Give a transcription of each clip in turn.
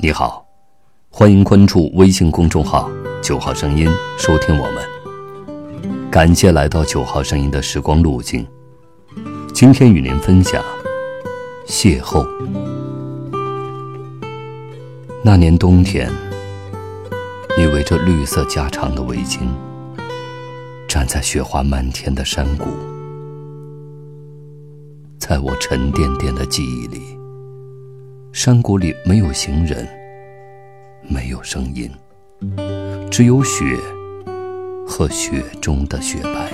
你好，欢迎关注微信公众号“九号声音”，收听我们。感谢来到九号声音的时光路径。今天与您分享邂逅。那年冬天，你围着绿色加长的围巾，站在雪花漫天的山谷，在我沉甸甸的记忆里。山谷里没有行人，没有声音，只有雪和雪中的雪白。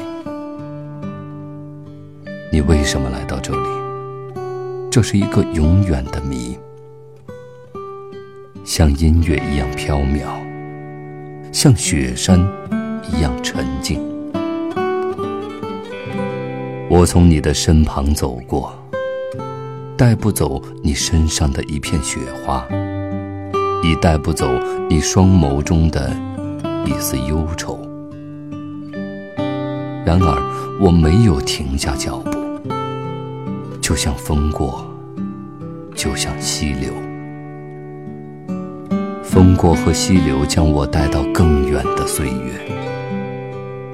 你为什么来到这里？这是一个永远的谜，像音乐一样飘渺，像雪山一样沉静。我从你的身旁走过。带不走你身上的一片雪花，也带不走你双眸中的一丝忧愁。然而，我没有停下脚步，就像风过，就像溪流。风过和溪流将我带到更远的岁月，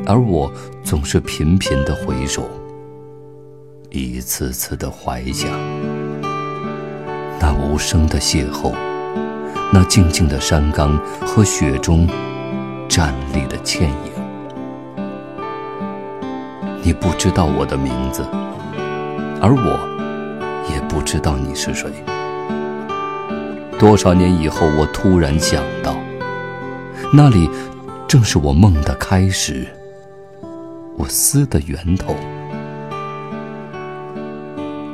而我总是频频的回首。一次次的怀想，那无声的邂逅，那静静的山岗和雪中站立的倩影。你不知道我的名字，而我也不知道你是谁。多少年以后，我突然想到，那里正是我梦的开始，我思的源头。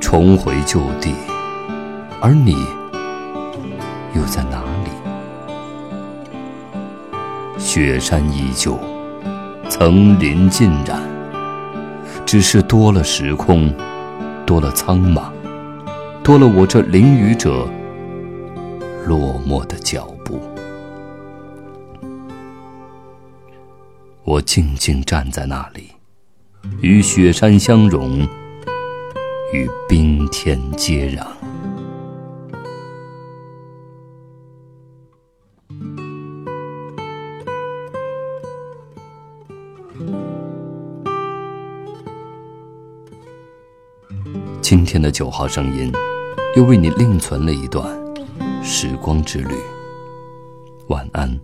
重回旧地，而你又在哪里？雪山依旧，层林尽染，只是多了时空，多了苍茫，多了我这淋雨者落寞的脚步。我静静站在那里，与雪山相融。与冰天接壤。今天的九号声音，又为你另存了一段时光之旅。晚安。